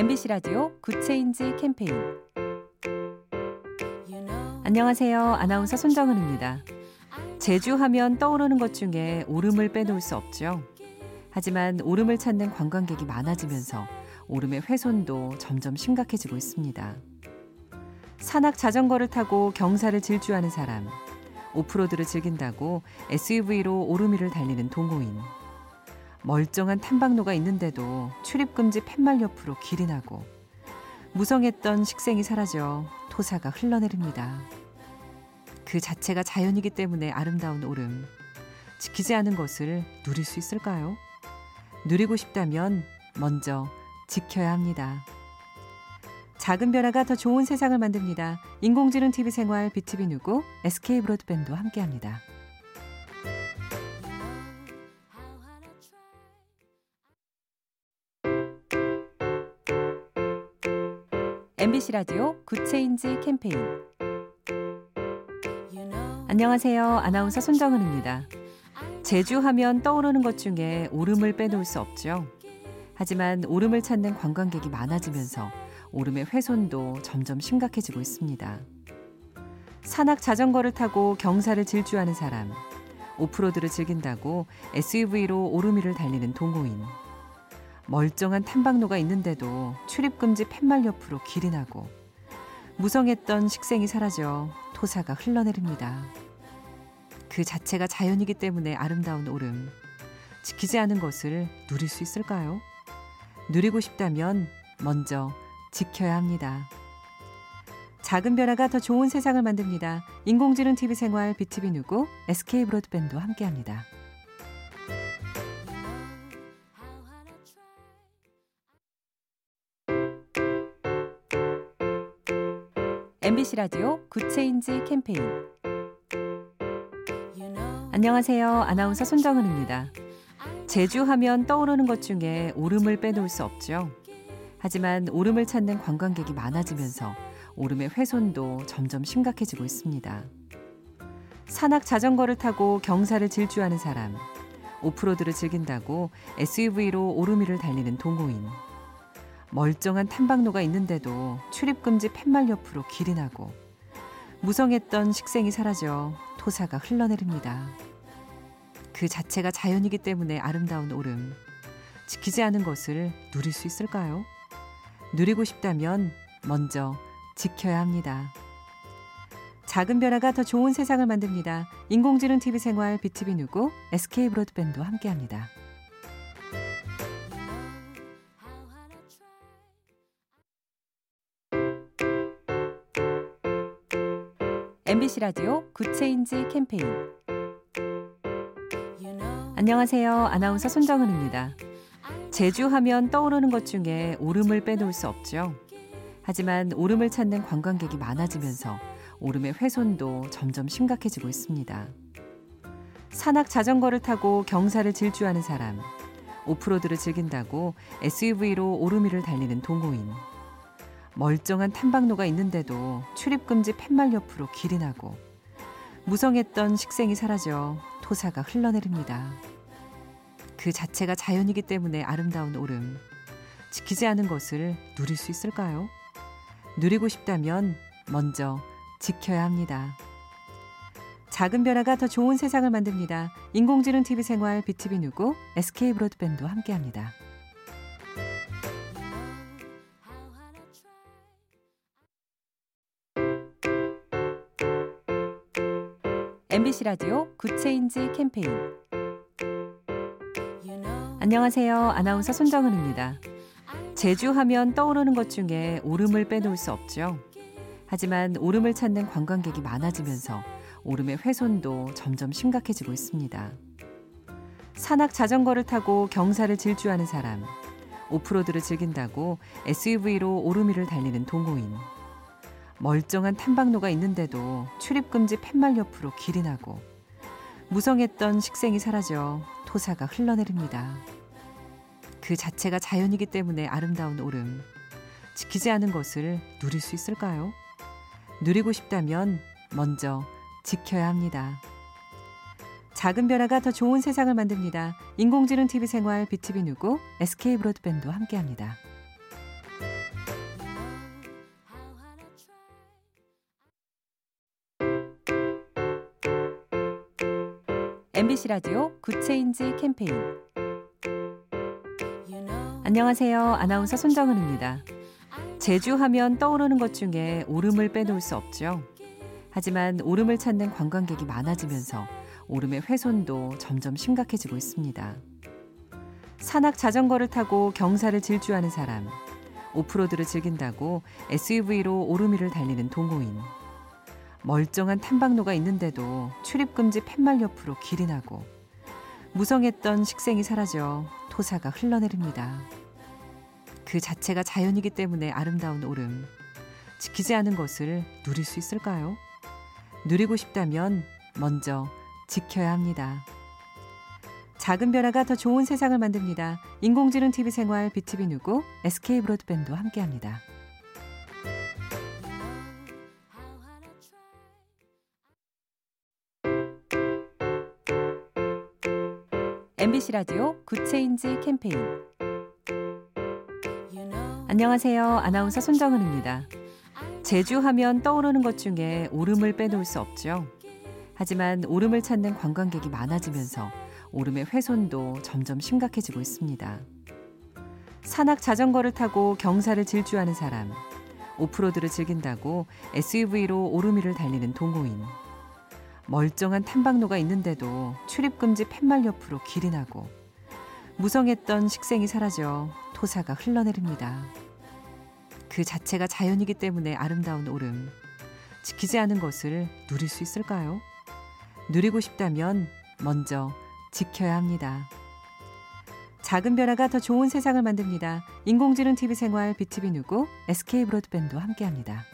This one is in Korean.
MBC 라디오 Good Change 캠페인 안녕하세요. 아나운서 손정은입니다. 제주 하면 떠오르는 것 중에 오름을 빼놓을 수 없죠. 하지만 오름을 찾는 관광객이 많아지면서 오름의 훼손도 점점 심각해지고 있습니다. 산악 자전거를 타고 경사를 질주하는 사람, 오프로드를 즐긴다고 SUV로 오름 위를 달리는 동호인, 멀쩡한 탐방로가 있는데도 출입금지 팻말 옆으로 길이 나고 무성했던 식생이 사라져 토사가 흘러내립니다. 그 자체가 자연이기 때문에 아름다운 오름. 지키지 않은 것을 누릴 수 있을까요? 누리고 싶다면 먼저 지켜야 합니다. 작은 변화가 더 좋은 세상을 만듭니다. 인공지능 TV 생활 BTV 누구 SK 브로드밴드와 함께합니다. MBC 라디오 Good Change 캠페인 안녕하세요. 아나운서 손정은입니다. 제주 하면 떠오르는 것 중에 오름을 빼놓을 수 없죠. 하지만 오름을 찾는 관광객이 많아지면서 오름의 훼손도 점점 심각해지고 있습니다. 산악 자전거를 타고 경사를 질주하는 사람, 오프로드를 즐긴다고 SUV로 오름 위를 달리는 동호인, 멀쩡한 탐방로가 있는데도 출입금지 팻말 옆으로 길이 나고 무성했던 식생이 사라져 토사가 흘러내립니다. 그 자체가 자연이기 때문에 아름다운 오름. 지키지 않은 것을 누릴 수 있을까요? 누리고 싶다면 먼저 지켜야 합니다. 작은 변화가 더 좋은 세상을 만듭니다. 인공지능 TV 생활 BTV 누구 SK 브로드밴드와 함께합니다. MBC 라디오 Good Change 캠페인 안녕하세요. 아나운서 손정은입니다. 제주 하면 떠오르는 것 중에 오름을 빼놓을 수 없죠. 하지만 오름을 찾는 관광객이 많아지면서 오름의 훼손도 점점 심각해지고 있습니다. 산악 자전거를 타고 경사를 질주하는 사람, 오프로드를 즐긴다고 SUV로 오름 위를 달리는 동호인, 멀쩡한 탐방로가 있는데도 출입금지 팻말 옆으로 길이 나고 무성했던 식생이 사라져 토사가 흘러내립니다. 그 자체가 자연이기 때문에 아름다운 오름. 지키지 않은 것을 누릴 수 있을까요? 누리고 싶다면 먼저 지켜야 합니다. 작은 변화가 더 좋은 세상을 만듭니다. 인공지능 TV 생활 BTV 누구 SK 브로드밴드와 함께합니다. MBC 라디오 Good Change 캠페인 안녕하세요. 아나운서 손정은입니다. 제주 하면 떠오르는 것 중에 오름을 빼놓을 수 없죠. 하지만 오름을 찾는 관광객이 많아지면서 오름의 훼손도 점점 심각해지고 있습니다. 산악 자전거를 타고 경사를 질주하는 사람, 오프로드를 즐긴다고 SUV로 오름 위를 달리는 동호인, 멀쩡한 탐방로가 있는데도 출입금지 팻말 옆으로 길이 나고 무성했던 식생이 사라져 토사가 흘러내립니다. 그 자체가 자연이기 때문에 아름다운 오름. 지키지 않은 것을 누릴 수 있을까요? 누리고 싶다면 먼저 지켜야 합니다. 작은 변화가 더 좋은 세상을 만듭니다. 인공지능 TV 생활 BTV 누구 SK 브로드밴드와 함께합니다. MBC 라디오 Good Change 캠페인 안녕하세요. 아나운서 손정은입니다. 제주 하면 떠오르는 것 중에 오름을 빼놓을 수 없죠. 하지만 오름을 찾는 관광객이 많아지면서 오름의 훼손도 점점 심각해지고 있습니다. 산악 자전거를 타고 경사를 질주하는 사람, 오프로드를 즐긴다고 SUV로 오름 위를 달리는 동호인, 멀쩡한 탐방로가 있는데도 출입금지 팻말 옆으로 길이 나고 무성했던 식생이 사라져 토사가 흘러내립니다. 그 자체가 자연이기 때문에 아름다운 오름. 지키지 않은 것을 누릴 수 있을까요? 누리고 싶다면 먼저 지켜야 합니다. 작은 변화가 더 좋은 세상을 만듭니다. 인공지능 TV 생활 BTV 누구 SK 브로드밴드와 함께합니다. MBC 라디오 Good Change 캠페인 안녕하세요. 아나운서 손정은입니다. 제주 하면 떠오르는 것 중에 오름을 빼놓을 수 없죠. 하지만 오름을 찾는 관광객이 많아지면서 오름의 훼손도 점점 심각해지고 있습니다. 산악 자전거를 타고 경사를 질주하는 사람, 오프로드를 즐긴다고 SUV로 오름 위를 달리는 동호인, 멀쩡한 탐방로가 있는데도 출입금지 팻말 옆으로 길이 나고 무성했던 식생이 사라져 토사가 흘러내립니다. 그 자체가 자연이기 때문에 아름다운 오름. 지키지 않은 것을 누릴 수 있을까요? 누리고 싶다면 먼저 지켜야 합니다. 작은 변화가 더 좋은 세상을 만듭니다. 인공지능 TV 생활 BTV 누구 SK 브로드밴드와 함께합니다. MBC 라디오 Good Change 캠페인 안녕하세요. 아나운서 손정은입니다. 제주 하면 떠오르는 것 중에 오름을 빼놓을 수 없죠. 하지만 오름을 찾는 관광객이 많아지면서 오름의 훼손도 점점 심각해지고 있습니다. 산악 자전거를 타고 경사를 질주하는 사람, 오프로드를 즐긴다고 SUV로 오름 위를 달리는 동호인, 멀쩡한 탐방로가 있는데도 출입금지 팻말 옆으로 길이 나고 무성했던 식생이 사라져 토사가 흘러내립니다. 그 자체가 자연이기 때문에 아름다운 오름. 지키지 않은 것을 누릴 수 있을까요? 누리고 싶다면 먼저 지켜야 합니다. 작은 변화가 더 좋은 세상을 만듭니다. 인공지능 TV 생활 BTV 누구 SK 브로드밴드와 함께합니다.